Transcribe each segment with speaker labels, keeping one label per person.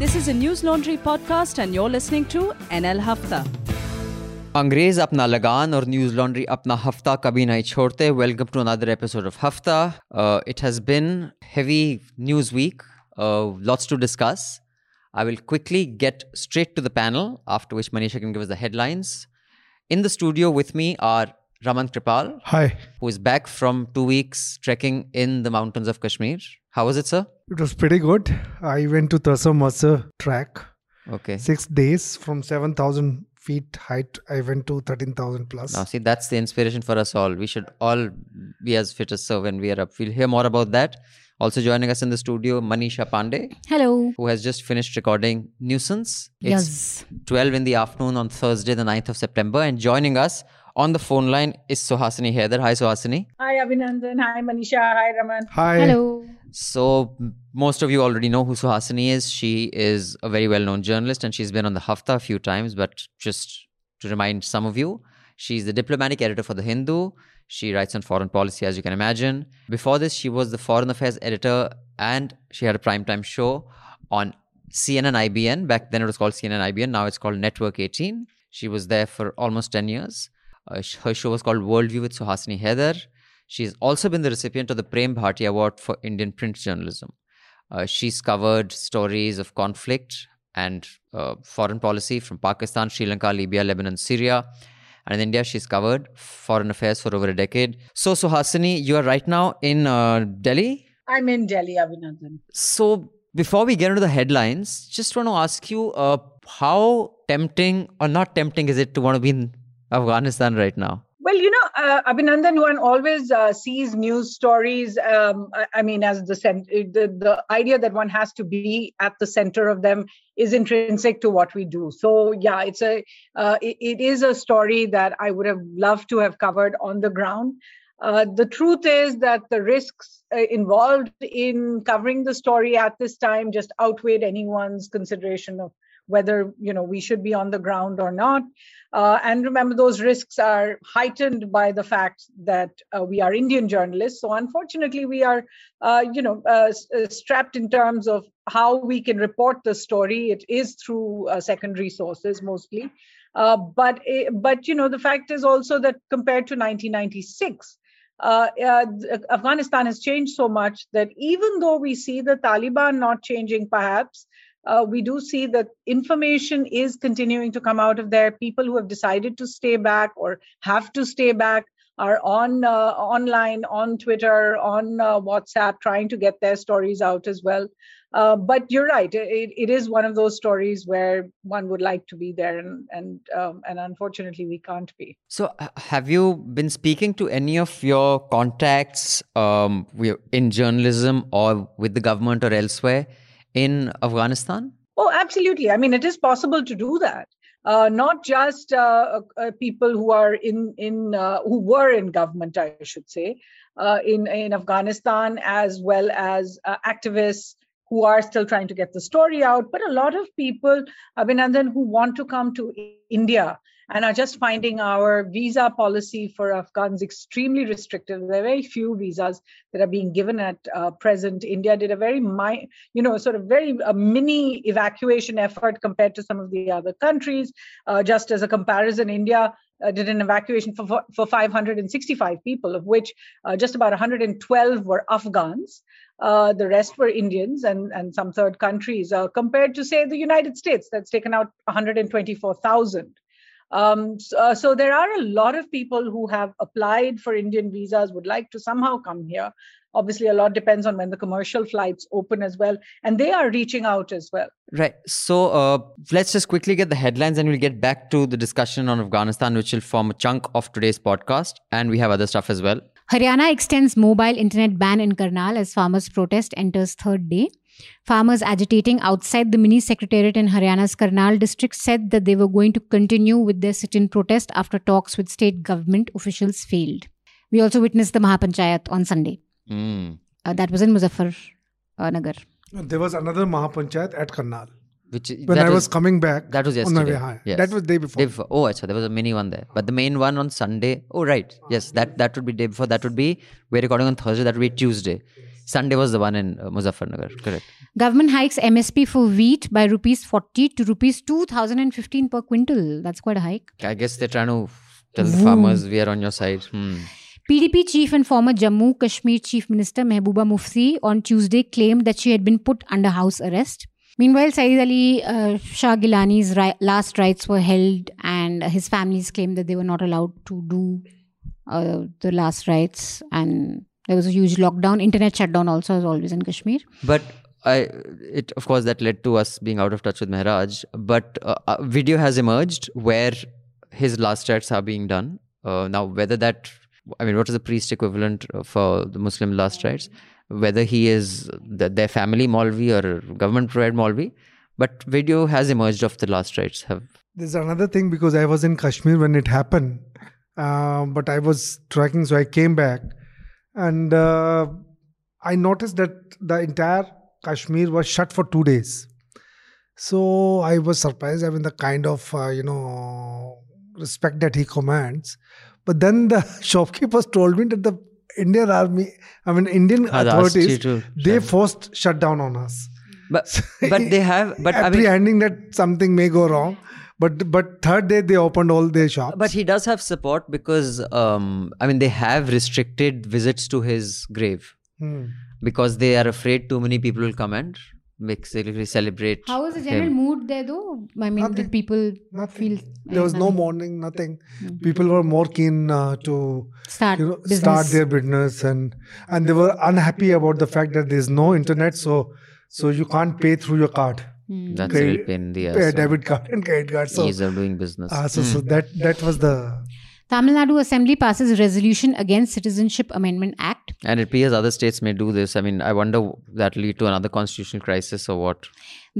Speaker 1: This is a News Laundry podcast, and you're listening to NL Hafta.
Speaker 2: अंग्रेज अपना लगान और न्यूज लॉन्ड्री अपना हफ्ता कभी नहीं छोड़ते welcome to another episode of Hafta it has been heavy news week lots to discuss I will quickly get straight to the panel after which Manisha can give us the headlines in the studio with me are Raman Kirpal.
Speaker 3: Hi.
Speaker 2: Who is back from two weeks trekking in the mountains of Kashmir. How was it, sir?
Speaker 3: It was pretty good. I went to Tarsar Marsar track.
Speaker 2: okay
Speaker 3: Six days from 7,000 feet height. I went to 13,000 plus.
Speaker 2: Now, see, that's the inspiration for us all. We should all be as fit as sir when we are up. We'll hear more about that. Also joining us in the studio, Manisha Pandey,
Speaker 4: Hello.
Speaker 2: who has just finished recording Newsance. It's
Speaker 4: Yes.
Speaker 2: 12 in the afternoon on Thursday, the 9th of September. And joining us on the phone line is Suhasini Haider. Hi, Suhasini.
Speaker 5: Hi Abhinandan. Hi Manisha. Hi Raman.
Speaker 3: Hi.
Speaker 4: Hello.
Speaker 2: So, most of you already know who Suhasini is. She is a very well known journalist and she's been on the Hafta a few times. But just to remind some of you, she's the diplomatic editor for The Hindu. She writes on foreign policy, as you can imagine. Before this, she was the foreign affairs editor and she had a primetime show on CNN IBN. Back then, it was called CNN IBN. Now it's called Network 18. She was there for almost 10 years. Uh, her show was called Worldview with Suhasini Haider. She's also been the recipient of the Prem Bhatia Award for Indian print journalism. Uh, she's covered stories of conflict and uh, foreign policy from Pakistan, Sri Lanka, Libya, Lebanon, Syria. And in India, she's covered foreign affairs for over a decade. So, Suhasini, you are right now in uh, Delhi.
Speaker 5: I'm in Delhi, Abhinandan.
Speaker 2: So, before we get into the headlines, just want to ask you uh, how tempting or not tempting is it to want to be in Afghanistan right now?
Speaker 5: Well, you know, uh, Abhinandan, one always uh, sees news stories. Um, I, I mean, as the, cent- the the idea that one has to be at the center of them is intrinsic to what we do. So, yeah, it's a uh, it, it is a story that I would have loved to have covered on the ground. Uh, the truth is that the risks uh, involved in covering the story at this time just outweighed anyone's consideration of whether you know we should be on the ground or not. Uh, and remember, those risks are heightened by the fact that uh, we are Indian journalists. So unfortunately, we are, uh, you know, uh, uh, strapped in terms of how we can report the story. It is through uh, secondary sources mostly. But eh, but you know, the fact is also that compared to 1996. Uh, uh, Afghanistan has changed so much that even though we see the Taliban not changing, perhaps uh, we do see that information is continuing to come out of there. People who have decided to stay back or have to stay back are on uh, online, on Twitter, on uh, WhatsApp, trying to get their stories out as well. Uh, but you're right; it, it is one of those stories where one would like to be there, and and um, and unfortunately, we can't be.
Speaker 2: So, have you been speaking to any of your contacts um, in journalism or with the government or elsewhere in Afghanistan?
Speaker 5: Oh, absolutely. I mean, it is possible to do that. Uh, not just uh, uh, people who are in in uh, who were in government, I should say, uh, in in Afghanistan, as well as uh, activists who are still trying to get the story out. But a lot of people, Abhinandan, who want to come to India and are just finding our visa policy for Afghans extremely restrictive. There are very few visas that are being given at uh, present. India did a very mi- you know, sort of very a mini evacuation effort compared to some of the other countries. Uh, just as a comparison, India uh, did an evacuation for, for for 565 people, of which uh, just about 112 were Afghans. Uh, the rest were Indians and, and some third countries, uh, compared to, say, the United States, that's taken out 124,000. Um, so, uh, so there are a lot of people who have applied for Indian visas, would like to somehow come here. Obviously, a lot depends on when the commercial flights open as well, and they are reaching out as well.
Speaker 2: Right. So, uh, let's just quickly get the headlines and we'll get back to the discussion on Afghanistan, which will form a chunk of today's podcast. And we have other stuff as well.
Speaker 4: Haryana extends mobile internet ban in Karnal as farmers' protest enters third day. Farmers agitating outside the mini secretariat in Haryana's Karnal district said that they were going to continue with their sit in protest after talks with state government officials failed. We also witnessed the Mahapanchayat on Sunday.
Speaker 2: Mm.
Speaker 4: Uh, that was in Muzaffar uh, Nagar.
Speaker 3: There was another Mahapanchayat at Karnal.
Speaker 2: Which
Speaker 3: when
Speaker 2: that
Speaker 3: I was, coming back.
Speaker 2: that was
Speaker 3: on my way
Speaker 2: yesterday.
Speaker 3: high.
Speaker 2: Yes.
Speaker 3: That was day before.
Speaker 2: Day before. Oh, achha, there was a mini one there. But the main one on Sunday. Oh, right. Yes, that that would be day before. That would be we're recording on Thursday. That would be Tuesday. Sunday was the one in uh, Muzaffarnagar. Correct.
Speaker 4: Government hikes MSP for wheat by rupees 40 to rupees 2015 per quintal. That's quite a hike.
Speaker 2: I guess they're trying to tell the farmers we are on your side. Hmm.
Speaker 4: PDP chief and former Jammu Kashmir chief minister Mehbooba Mufti on Tuesday claimed that she had been put under house arrest. Meanwhile, Saeed Ali uh, Shah Gilani's ri- last rites were held, and his families claimed that they were not allowed to do uh, the last rites, and there was a huge lockdown. Internet shutdown also, as always in Kashmir.
Speaker 2: But I, it of course that led to us being out of touch with Mehraj. But uh, a video has emerged where his last rites are being done. Uh, now, whether that, I mean, what is the priest equivalent for the Muslim last rites? Whether he is the, their family Maulvi or government provided Maulvi, but video has emerged of the last rites. Have
Speaker 3: There's another thing because I was in Kashmir when it happened, uh, but I was tracking, so I came back, and uh, I noticed that the entire Kashmir was shut for two days. So I was surprised. I mean, the kind of uh, you know respect that he commands. But then the shopkeepers told me that the Indian army, I mean Indian
Speaker 2: you
Speaker 3: authorities,
Speaker 2: to
Speaker 3: they
Speaker 2: shut-
Speaker 3: forced shutdown on us
Speaker 2: but but they have but I mean,
Speaker 3: apprehending that something may go wrong. But but third day they opened all their shops.
Speaker 2: But he does have support because um, I mean they have restricted visits to his grave
Speaker 3: Hmm.
Speaker 2: because they are afraid too many people will come and basically celebrate.
Speaker 4: How was the general
Speaker 2: him.
Speaker 4: mood there, though? I mean,
Speaker 3: Nothing.
Speaker 4: did people
Speaker 3: Nothing.
Speaker 4: feel
Speaker 3: There was no mourning, nothing.
Speaker 4: Mhm.
Speaker 3: People were more keen uh, to
Speaker 4: start
Speaker 3: you know
Speaker 4: business?
Speaker 3: start their business and and they were unhappy about the fact that there's no internet, so so you can't pay through your card,
Speaker 4: Hmm.
Speaker 2: That's a
Speaker 3: Credit-
Speaker 2: pain in the ass.
Speaker 3: pay
Speaker 2: so
Speaker 3: debit card and credit card. So
Speaker 2: Ease of doing business.
Speaker 3: uh, so,
Speaker 2: Hmm.
Speaker 3: so that that was the
Speaker 4: Tamil Nadu Assembly passes resolution against Citizenship Amendment Act.
Speaker 2: And it appears other states may do this. I mean, I wonder that lead to another constitutional crisis or what.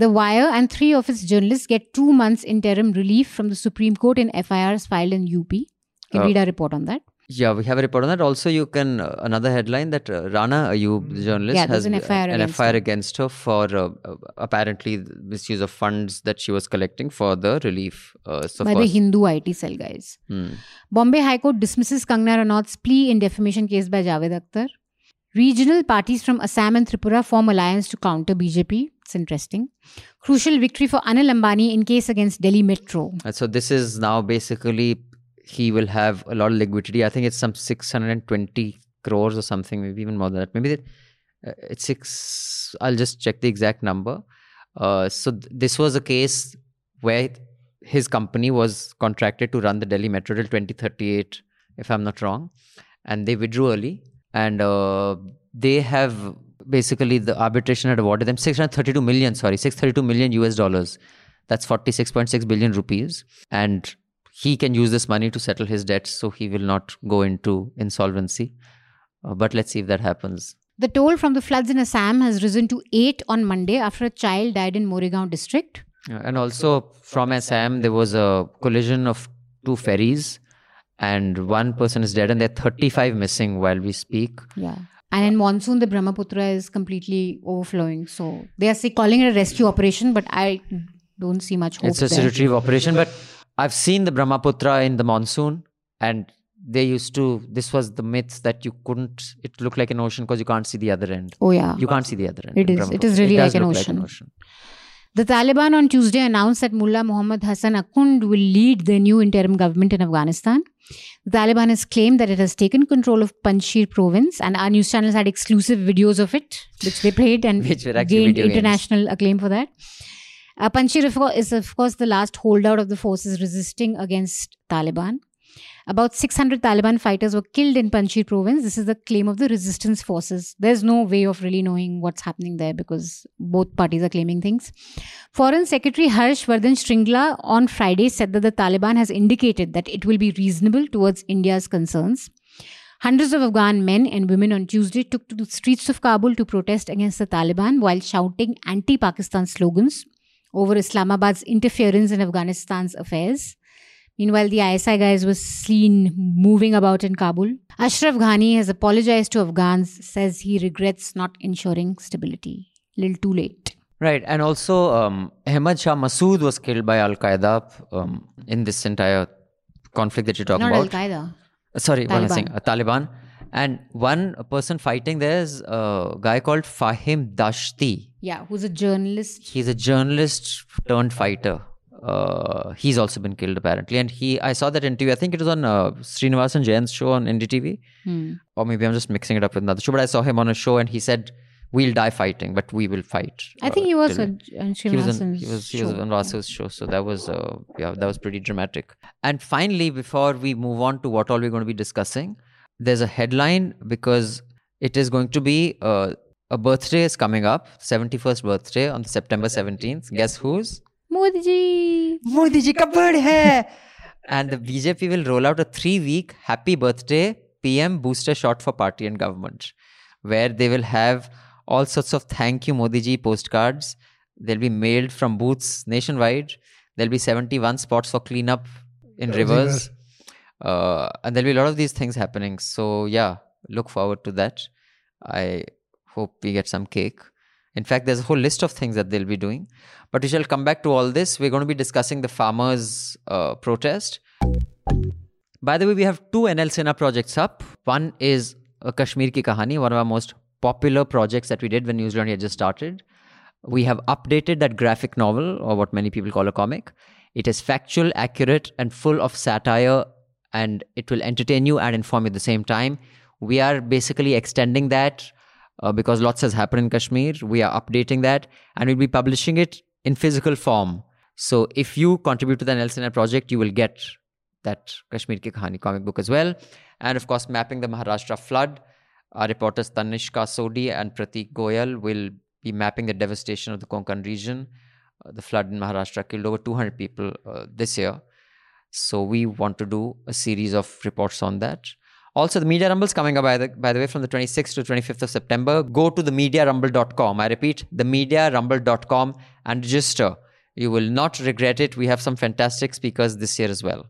Speaker 4: The Wire and three of its journalists get two months interim relief from the Supreme Court in FIRs filed in UP. You can
Speaker 2: Uh,
Speaker 4: read our report on that.
Speaker 2: Yeah, we have a report on that. Also, you can uh, another headline that uh, Rana Ayub, the journalist,
Speaker 4: Yeah,
Speaker 2: has
Speaker 4: an
Speaker 2: uh,
Speaker 4: FIR
Speaker 2: an
Speaker 4: against
Speaker 2: FIR
Speaker 4: her.
Speaker 2: against her for uh, uh, apparently misuse of funds that she was collecting for the relief. Uh, so
Speaker 4: by the Hindu IT cell guys.
Speaker 2: Hmm.
Speaker 4: Bombay High Court dismisses Kangna Ranaut's plea in defamation case by Javed Akhtar. Regional parties from Assam and Tripura form alliance to counter BJP. It's interesting. Crucial victory for Anil Ambani in case against Delhi Metro.
Speaker 2: So this is now basically he will have a lot of liquidity. I think it's some 620 crores or something, maybe even more than that. Maybe that, uh, it's six. I'll just check the exact number. Uh, so th- this was a case where his company was contracted to run the Delhi Metro till 2038, if I'm not wrong, and they withdrew early, and uh, they have basically the arbitration had awarded them 632 million. Sorry, 632 million US dollars. That's 46.6 billion rupees, and he can use this money to settle his debts, so he will not go into insolvency. Uh, but let's see if that happens.
Speaker 4: The toll from the floods in Assam has risen to 8 on Monday after a child died in Morigaon district.
Speaker 2: And also from Assam, there was a collision of two ferries, and one person is dead, and there are 35 missing while we speak.
Speaker 4: Yeah. And in monsoon, the Brahmaputra is completely overflowing. So they are say, calling it a rescue operation, but I don't see much hope
Speaker 2: It's a
Speaker 4: there.
Speaker 2: retrieve operation, but I've seen the Brahmaputra in the monsoon, and they used to. This was the myth that you couldn't. It looked like an ocean because you can't see the other end.
Speaker 4: Oh, yeah.
Speaker 2: You can't see the other end.
Speaker 4: It is- it is really like an ocean. The Taliban on Tuesday announced that Mullah Muhammad Hassan Akhund will lead the new interim government in Afghanistan. The Taliban has claimed that it has taken control of Panjshir province, and our news channels had exclusive videos of it, which they played and
Speaker 2: Which were
Speaker 4: gained
Speaker 2: video games.
Speaker 4: international acclaim for that. Uh, Panjshir is, of course, the last holdout of the forces resisting against Taliban. About 600 Taliban fighters were killed in Panjshir province. This is the claim of the resistance forces. There's no way of really knowing what's happening there because both parties are claiming things. Foreign Secretary Harsh Vardhan Shringla on Friday said that the Taliban has indicated that it will be reasonable towards India's concerns. Hundreds of Afghan men and women on Tuesday took to the streets of Kabul to protest against the Taliban while shouting anti Pakistan slogans over Islamabad's interference in Afghanistan's affairs. Meanwhile, the ISI guys were seen moving about in Kabul. Ashraf Ghani has apologized to Afghans, says he regrets not ensuring stability. A Little too late.
Speaker 2: Right, and also um, Ahmad Shah Massoud was killed by Al Qaeda um, in this entire conflict that you're talking
Speaker 4: Not Al Qaeda.
Speaker 2: Uh, Sorry, what am I saying? Uh, Taliban. And one person fighting there is a guy called Fahim Dashti.
Speaker 4: Yeah, who's a journalist.
Speaker 2: He's a journalist turned fighter. Uh, he's also been killed apparently, and he I saw that interview. I think it was on uh, Sreenivasan Jain's show on NDTV,
Speaker 4: Hmm.
Speaker 2: or maybe I'm just mixing it up with another show. But I saw him on a show, and he said, "We'll die fighting, but we will fight."
Speaker 4: I
Speaker 2: uh,
Speaker 4: think he was
Speaker 2: till-
Speaker 4: on
Speaker 2: he was on, he was he was
Speaker 4: show.
Speaker 2: on show, so that was uh, yeah that was pretty dramatic. And finally, before we move on to what all we're going to be discussing, there's a headline because it is going to be uh, a birthday is coming up, 71st birthday on September 17th. Guess whose?
Speaker 4: Modi ji.
Speaker 2: Modi ji ka birthday hai. And the BJP will roll out a three-week happy birthday PM booster shot for party and government, where they will have all sorts of thank you Modi ji postcards. They'll be mailed from booths nationwide. There'll be 71 spots for cleanup in rivers. Uh, and there'll be a lot of these things happening. So yeah, look forward to that. I hope we get some cake. In fact, there's a whole list of things that they'll be doing. But we shall come back to all this. We're going to be discussing the farmers' uh, protest. By the way, we have two NL Sena projects up. One is Kashmir Ki Kahani, one of our most popular projects that we did when News Laundry had just started. We have updated that graphic novel, or what many people call a comic. It is factual, accurate, and full of satire, and it will entertain you and inform you at the same time. We are basically extending that uh, because lots has happened in Kashmir. We are updating that, and we'll be publishing it in physical form. So if you contribute to the NL Sena project, you will get that Kashmir Ki Kahani comic book as well. And of course, mapping the Maharashtra flood. Our reporters Tanishka Sodhi and Pratik Goyal will be mapping the devastation of the Konkan region. Uh, the flood in Maharashtra killed over 200 people uh, this year. So we want to do a series of reports on that. Also, the Media Rumble is coming up, by the, by the way, from the 26th to 25th of September. Go to themediarumble.com. I repeat, themediarumble.com and register. You will not regret it. We have some fantastic speakers this year as well.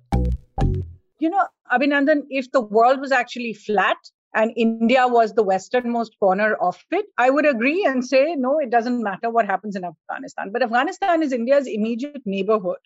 Speaker 5: You know, Abhinandan, if the world was actually flat and India was the westernmost corner of it, I would agree and say, no, it doesn't matter what happens in Afghanistan. But Afghanistan is India's immediate neighborhood.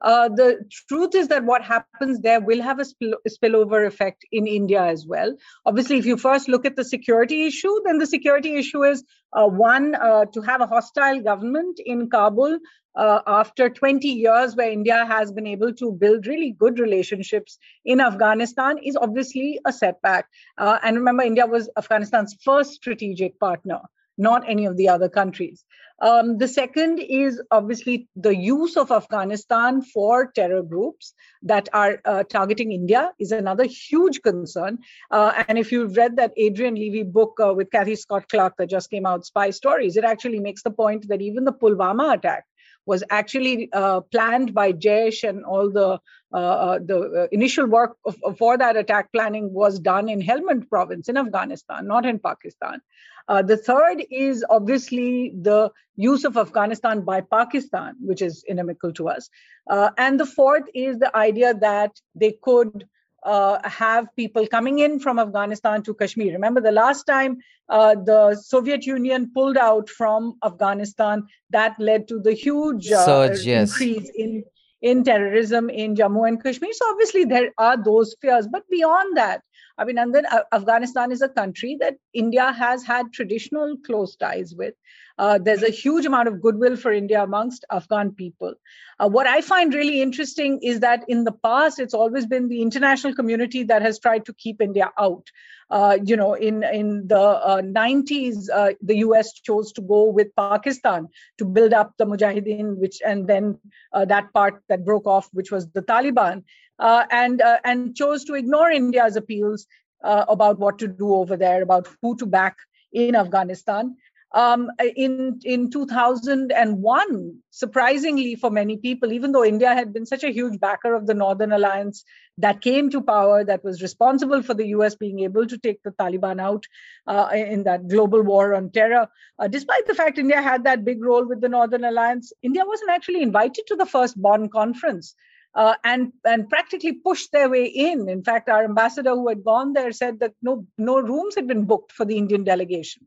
Speaker 5: Uh, the truth is that what happens there will have a spill- spillover effect in India as well. Obviously, if you first look at the security issue, then the security issue is uh, one, uh, to have a hostile government in Kabul uh, after 20 years where India has been able to build really good relationships in Afghanistan is obviously a setback. Uh, and remember, India was Afghanistan's first strategic partner, not any of the other countries. Um, the second is obviously the use of Afghanistan for terror groups that are uh, targeting India is another huge concern. Uh, and if you've read that Adrian Levy book uh, with Cathy Scott Clark that just came out, Spy Stories, it actually makes the point that even the Pulwama attack was actually uh, planned by Jaish and all the uh, the uh, initial work of- for that attack planning was done in Helmand province in Afghanistan, not in Pakistan. Uh, the third is obviously the use of Afghanistan by Pakistan, which is inimical to us. Uh, and the fourth is the idea that they could uh, have people coming in from Afghanistan to Kashmir. Remember, the last time uh, the Soviet Union pulled out from Afghanistan, that led to the huge uh,
Speaker 2: Surge, yes.
Speaker 5: increase in in terrorism in Jammu and Kashmir. So obviously there are those fears, but beyond that, Uh, Afghanistan is a country that India has had traditional close ties with. Uh, there's a huge amount of goodwill for India amongst Afghan people. Uh, what I find really interesting is that in the past, it's always been the international community that has tried to keep India out. Uh, you know, in in the uh, 90s, uh, the U.S. chose to go with Pakistan to build up the Mujahideen, which and then uh, that part that broke off, which was the Taliban, uh, and uh, and chose to ignore India's appeals uh, about what to do over there, about who to back in Afghanistan. Um, in in 2001, surprisingly for many people, even though India had been such a huge backer of the Northern Alliance that came to power, that was responsible for the U.S. being able to take the Taliban out uh, in that global war on terror, uh, despite the fact India had that big role with the Northern Alliance, India wasn't actually invited to the first Bonn conference. Uh, and and practically pushed their way in. In fact, our ambassador who had gone there said that no no rooms had been booked for the Indian delegation.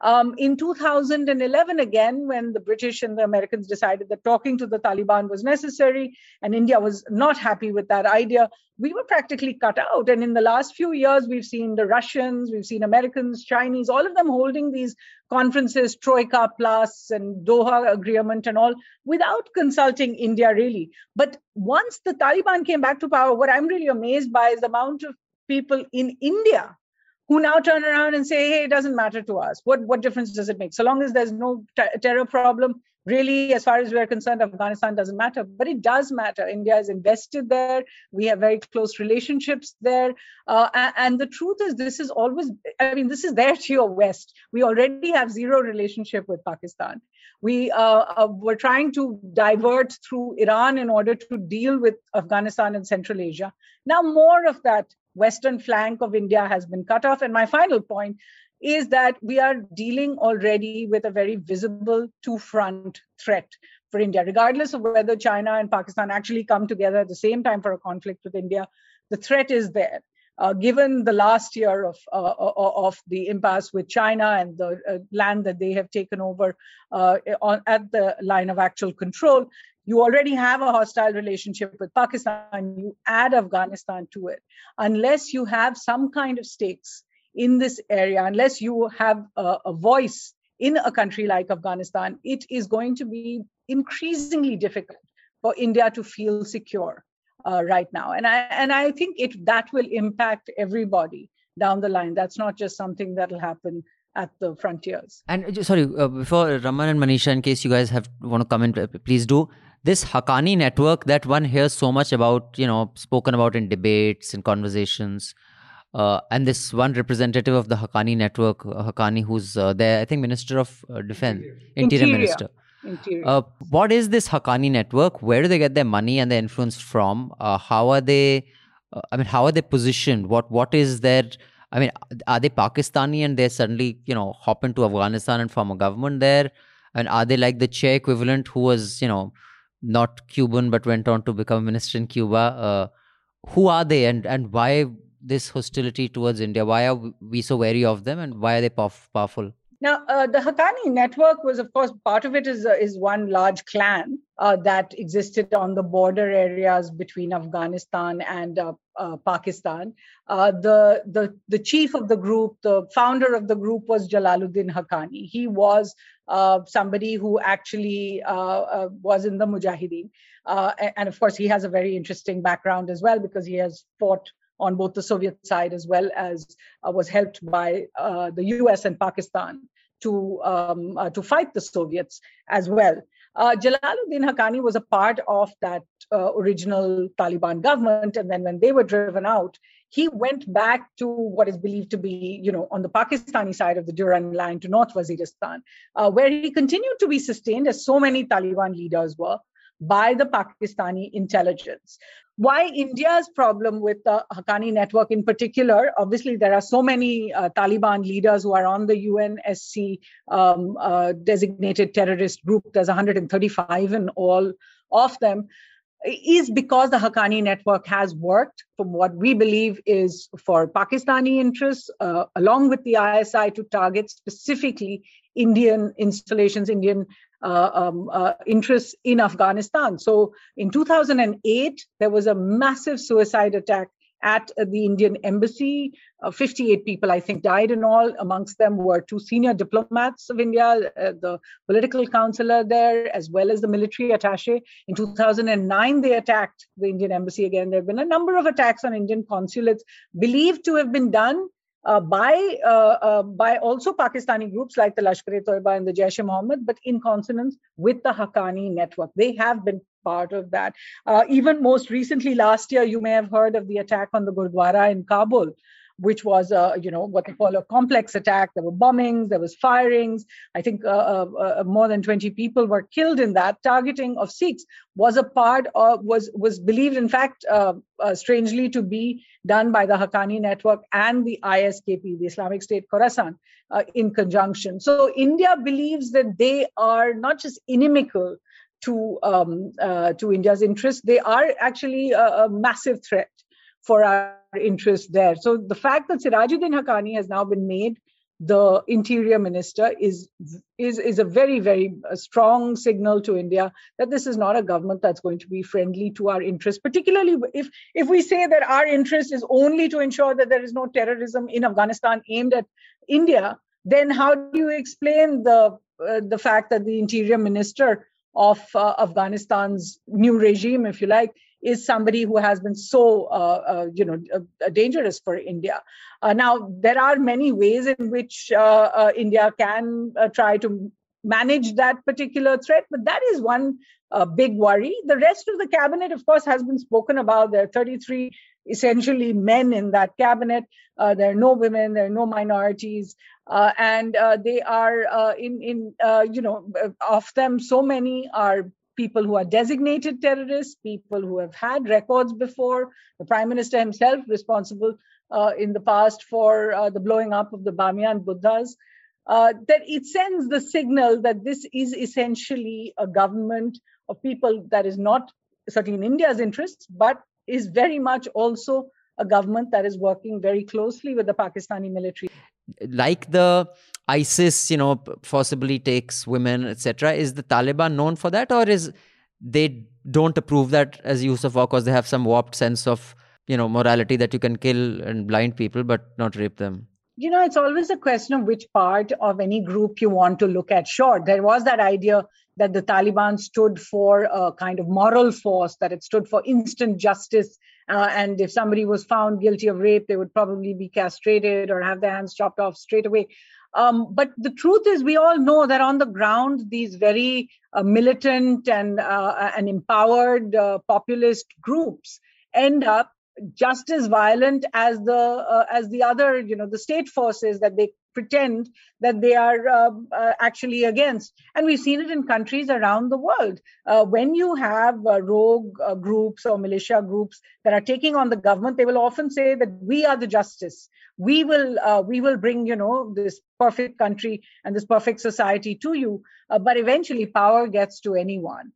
Speaker 5: Um, in 2011, again, when the British and the Americans decided that talking to the Taliban was necessary and India was not happy with that idea, we were practically cut out. And in the last few years, we've seen the Russians, we've seen Americans, Chinese, all of them holding these conferences, Troika Plus and Doha Agreement and all, without consulting India really. But once the Taliban came back to power, what I'm really amazed by is the amount of people in India who now turn around and say, hey, it doesn't matter to us. What, what difference does it make? So long as there's no terror problem, really, as far as we're concerned, Afghanistan doesn't matter. But it does matter. India is invested there. We have very close relationships there. Uh, and, the truth is, this is always, I mean, this is there to your west. We already have zero relationship with Pakistan. We uh, uh, were trying to divert through Iran in order to deal with Afghanistan and Central Asia. Now, more of that western flank of India has been cut off. And my final point is that we are dealing already with a very visible two front threat for India, regardless of whether China and Pakistan actually come together at the same time for a conflict with India. The threat is there. Uh, given the last year of uh, of the impasse with China and the uh, land that they have taken over uh, on, at the line of actual control, you already have a hostile relationship with Pakistan, you add Afghanistan to it. Unless you have some kind of stakes in this area, unless you have a, a voice in a country like Afghanistan, it is going to be increasingly difficult for India to feel secure uh, right now. And I and I think it that will impact everybody down the line. That's not just something that will happen at the frontiers.
Speaker 2: And uh, sorry, uh, before Raman and Manisha, in case you guys have want to comment, uh, please do this Haqqani network that one hears so much about, you know, spoken about in debates and conversations. Uh, and this one representative of the Haqqani network, uh, Haqqani, who's uh, there, I think Minister of uh, Defense, Interior, Interior Minister. Interior. Uh, what is this Haqqani network? Where do they get their money and their influence from? Uh, how are they? I mean, how are they positioned? What What is their? I mean, are they Pakistani and they suddenly, you know, hop into Afghanistan and form a government there? And are they like the Che equivalent who was, you know, not Cuban but went on to become a minister in Cuba. Uh, who are they and, and why this hostility towards India? Why are we so wary of them and why are they powerful?
Speaker 5: Now, uh, the Haqqani network was, of course, part of it is, uh, is one large clan uh, that existed on the border areas between Afghanistan and uh, uh, Pakistan. Uh, the, the, the chief of the group, the founder of the group was Jalaluddin Haqqani. He was somebody who actually was in the Mujahideen. and of course, he has a very interesting background as well because he has fought on both the Soviet side as well as uh, was helped by uh, the US and Pakistan to, um, uh, to fight the Soviets as well. Uh, Jalaluddin Haqqani was a part of that uh, original Taliban government. And then when they were driven out, he went back to what is believed to be, you know, on the Pakistani side of the Durand line to North Waziristan, uh, where he continued to be sustained, as so many Taliban leaders were, by the Pakistani intelligence why India's problem with the Haqqani network in particular, obviously there are so many uh, Taliban leaders who are on the UNSC um, uh, designated terrorist group. There's 135 in all of them is because the Haqqani network has worked from what we believe is for Pakistani interests, uh, along with the ISI, to target specifically Indian installations, Indian uh, um, uh, interests in Afghanistan. So in 2008, there was a massive suicide attack at the Indian embassy. Uh, 58 people, I think, died in all. Amongst them were two senior diplomats of India, uh, the political counselor there, as well as the military attache. In 2009, they attacked the Indian embassy again. There have been a number of attacks on Indian consulates believed to have been done uh, by uh, uh, by also Pakistani groups like the Lashkar-e-Toiba and the Jaish-e-Mohammed, but in consonance with the Haqqani network. They have been part of that. Uh, even most recently, last year, you may have heard of the attack on the Gurdwara in Kabul, which was a you know what they call a complex attack. There were bombings, there was firings. I think uh, uh, uh, more than 20 people were killed in that. Targeting of Sikhs was a part of was was believed, in fact, uh, uh, strangely to be done by the Haqqani network and the ISKP, the Islamic State Khorasan, uh, in conjunction. So India believes that they are not just inimical to um, to India's interests; they are actually a, a massive threat for our interest there. So the fact that Sirajuddin Haqqani has now been made the interior minister is is is a very very strong signal to india that this is not a government that's going to be friendly to our interests particularly if if we say that our interest is only to ensure that there is no terrorism in afghanistan aimed at india then how do you explain the uh, the fact that the interior minister of uh, afghanistan's new regime if you like is somebody who has been so uh, uh, you know uh, dangerous for India. Uh, now there are many ways in which uh, uh, India can try to manage that particular threat, but that is one big worry. The rest of the cabinet, of course, has been spoken about. There are 33 essentially men in that cabinet. there are no women. There are no minorities. and they are in in you know of them so many are people who are designated terrorists, people who have had records before, the prime minister himself responsible uh, in the past for uh, the blowing up of the Bamiyan Buddhas, uh, that it sends the signal that this is essentially a government of people that is not certainly in India's interests, but is very much also a government that is working very closely with the Pakistani military.
Speaker 2: Like the ISIS, you know, possibly takes women, etc. Is the Taliban known for that, or is they don't approve that as use of war because they have some warped sense of you know morality that you can kill and blind people but not rape them?
Speaker 5: You know, it's always a question of which part of any group you want to look at. Sure, there was that idea that the Taliban stood for a kind of moral force, that it stood for instant justice. Uh, and if somebody was found guilty of rape, they would probably be castrated or have their hands chopped off straight away. Um, but the truth is, we all know that on the ground, these very uh, militant and uh, and empowered uh, populist groups end up just as violent as the uh, as the other you know the state forces that they pretend that they are uh, uh, actually against. And we've seen it in countries around the world. Uh, when you have uh, rogue uh, groups or militia groups that are taking on the government they will often say that we are the justice. We will we will bring you know this perfect country and this perfect society to you. But eventually power gets to anyone.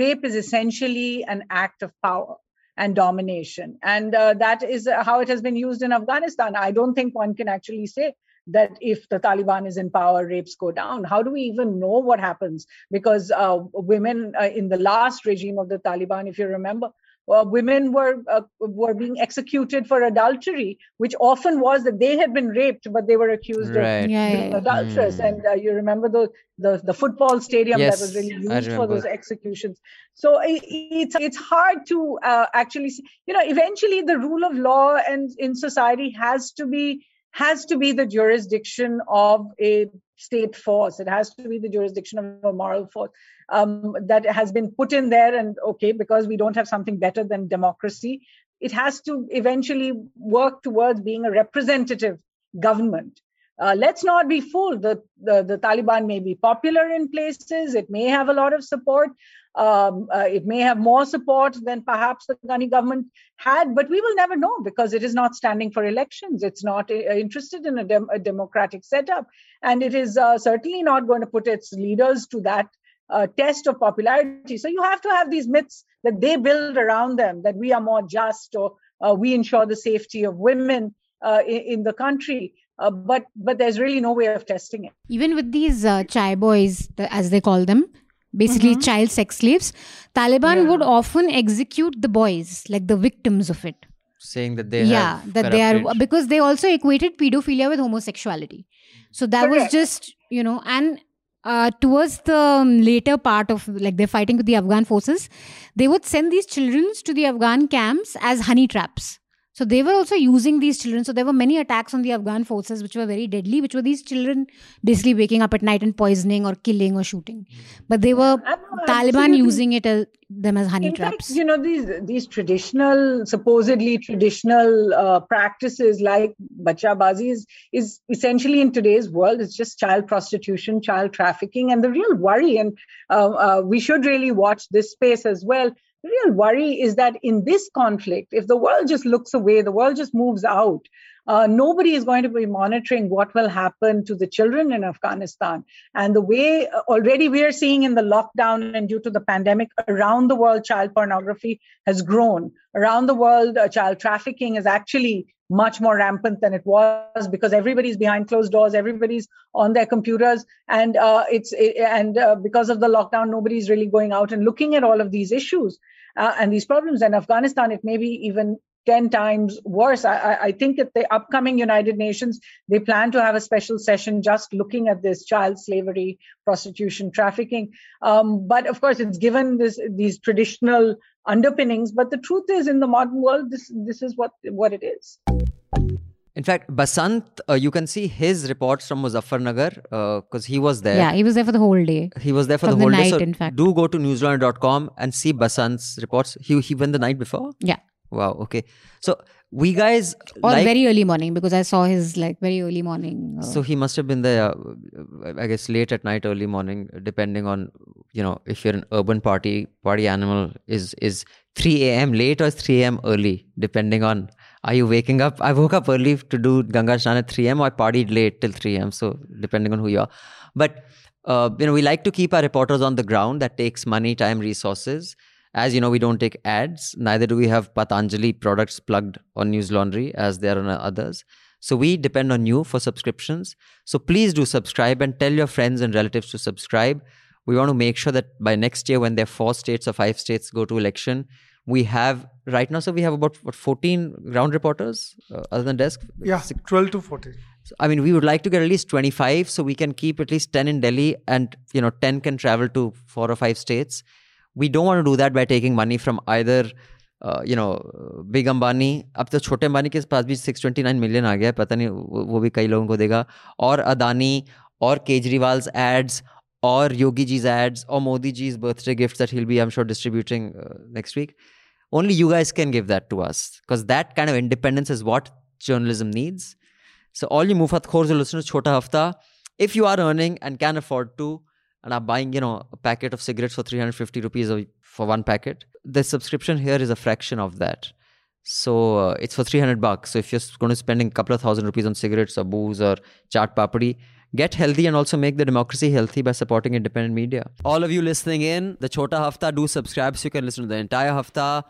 Speaker 5: Rape is essentially an act of power and domination. And uh, that is how it has been used in Afghanistan. I don't think one can actually say that if the Taliban is in power, rapes go down. How do we even know what happens? Because uh, women uh, in the last regime of the Taliban, if you remember, uh, women were uh, were being executed for adultery, which often was that they had been raped, but they were accused
Speaker 2: right.
Speaker 5: of
Speaker 4: yeah,
Speaker 5: being yeah. adulterous. Mm. And uh, you remember the, the the football stadium
Speaker 2: yes,
Speaker 5: that was really used for those executions. So it, it's it's hard to uh, actually, see. you know, eventually the rule of law and in society has to be has to be the jurisdiction of a state force. It has to be the jurisdiction of a moral force um, that has been put in there. And okay, because we don't have something better than democracy, it has to eventually work towards being a representative government. Uh, let's not be fooled. The, the, the Taliban may be popular in places, it may have a lot of support, um, uh, it may have more support than perhaps the Ghani government had, but we will never know because it is not standing for elections. It's not uh, interested in a, dem- a, democratic setup. And it is uh, certainly not going to put its leaders to that uh, test of popularity. So you have to have these myths that they build around them that we are more just or uh, we ensure the safety of women uh, in, in, the country. but but there's really no way of testing it.
Speaker 4: Even with these chai boys, as they call them, basically mm-hmm. child sex slaves taliban yeah. would often execute the boys like the victims of it.
Speaker 2: Saying that they
Speaker 4: yeah that they are because they also equated pedophilia with homosexuality. So that was just you know and uh, towards the later part of like they're fighting with the afghan forces they would send these children to the afghan camps as honey traps so they were also using these children. So there were many attacks on the Afghan forces, which were very deadly, which were these children basically waking up at night and poisoning or killing or shooting. But they were Taliban using it as, them as honey
Speaker 5: In
Speaker 4: traps.
Speaker 5: Fact, you know these these traditional, supposedly traditional uh, practices like bachabazi is, is essentially in today's world it's just child prostitution, child trafficking, and the real worry. And uh, uh, we should really watch this space as well the real worry is that in this conflict, if the world just looks away, the world just moves out, uh, nobody is going to be monitoring what will happen to the children in Afghanistan. And the way uh, already we are seeing in the lockdown and due to the pandemic, around the world, child pornography has grown. Around the world, uh, child trafficking has actually much more rampant than it was because everybody's behind closed doors, everybody's on their computers, and uh, it's it, and uh, because of the lockdown, nobody's really going out and looking at all of these issues uh, and these problems. And Afghanistan, it may be even 10 times worse. I, I, think at the upcoming United Nations, they plan to have a special session just looking at this child slavery, prostitution, trafficking. Um, but of course, it's given this, these traditional underpinnings. But the truth is, in the modern world, this, this is what, what it is.
Speaker 2: In fact, Basant, uh, you can see his reports from Muzaffarnagar because uh, he was there.
Speaker 4: Yeah, he was there for the whole day.
Speaker 2: He was there for
Speaker 4: from
Speaker 2: the whole
Speaker 4: the
Speaker 2: day.
Speaker 4: night,
Speaker 2: So
Speaker 4: in fact.
Speaker 2: do go to newslaundry.com and see Basant's reports. He he went the night before.
Speaker 4: Yeah.
Speaker 2: Wow. Okay. So we guys
Speaker 4: Or
Speaker 2: like,
Speaker 4: very early morning because I saw his like very early morning. Uh,
Speaker 2: So he must have been there, uh, I guess, late at night, early morning, depending on you know if you're an urban party party animal is is 3 a.m. late or 3 a.m. early, depending on are you waking up? I woke up early to do Ganga Snan at 3 a.m. I partied late till 3 a.m. So depending on who you are, but uh, you know we like to keep our reporters on the ground. That takes money, time, resources. As you know, we don't take ads. Neither do we have Patanjali products plugged on News Laundry as there are others. So we depend on you for subscriptions. So please do subscribe and tell your friends and relatives to subscribe. We want to make sure that by next year, when there are four states or five states go to election, we have right now. So we have about what 14 ground reporters uh, other than desk.
Speaker 3: Yeah, 12 to 14.
Speaker 2: So, I mean, we would like to get at least 25 so we can keep at least 10 in Delhi and, you know, 10 can travel to four or five states. We don't want to do that by taking money from either, uh, you know, big Ambani. अब तो छोटे अंबानी के पास भी 629 million आ गया है पता नहीं वो वो भी कई लोगों को देगा और अदानी और केजरीवाल्स एड्स और योगी जी's ads or Modi ji's birthday gifts that he'll be, I'm sure, distributing uh, next week. Only you guys can give that to us because that kind of independence is what journalism needs. So all you Mufat Khors who listen to Chota Hafta, if you are earning and can afford to, and are buying, you know, a packet of cigarettes for 350 rupees for one packet, the subscription here is a fraction of that. So uh, it's for 300 bucks. So if you're going to spending a couple of thousand rupees on cigarettes or booze or chaat papadi, get healthy and also make the democracy healthy by supporting independent media. All of you listening in, the Chota Hafta, do subscribe so you can listen to the entire Hafta.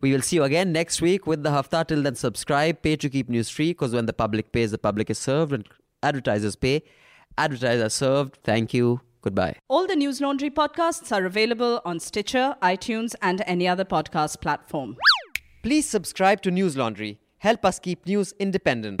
Speaker 2: We will see you again next week with the Hafta. Till then, subscribe, pay to keep news free because when the public pays, the public is served and advertisers pay. Advertisers are served. Thank you. Goodbye.
Speaker 1: All the News Laundry podcasts are available on Stitcher, iTunes, and any other podcast platform.
Speaker 2: Please subscribe to News Laundry. Help us keep news independent.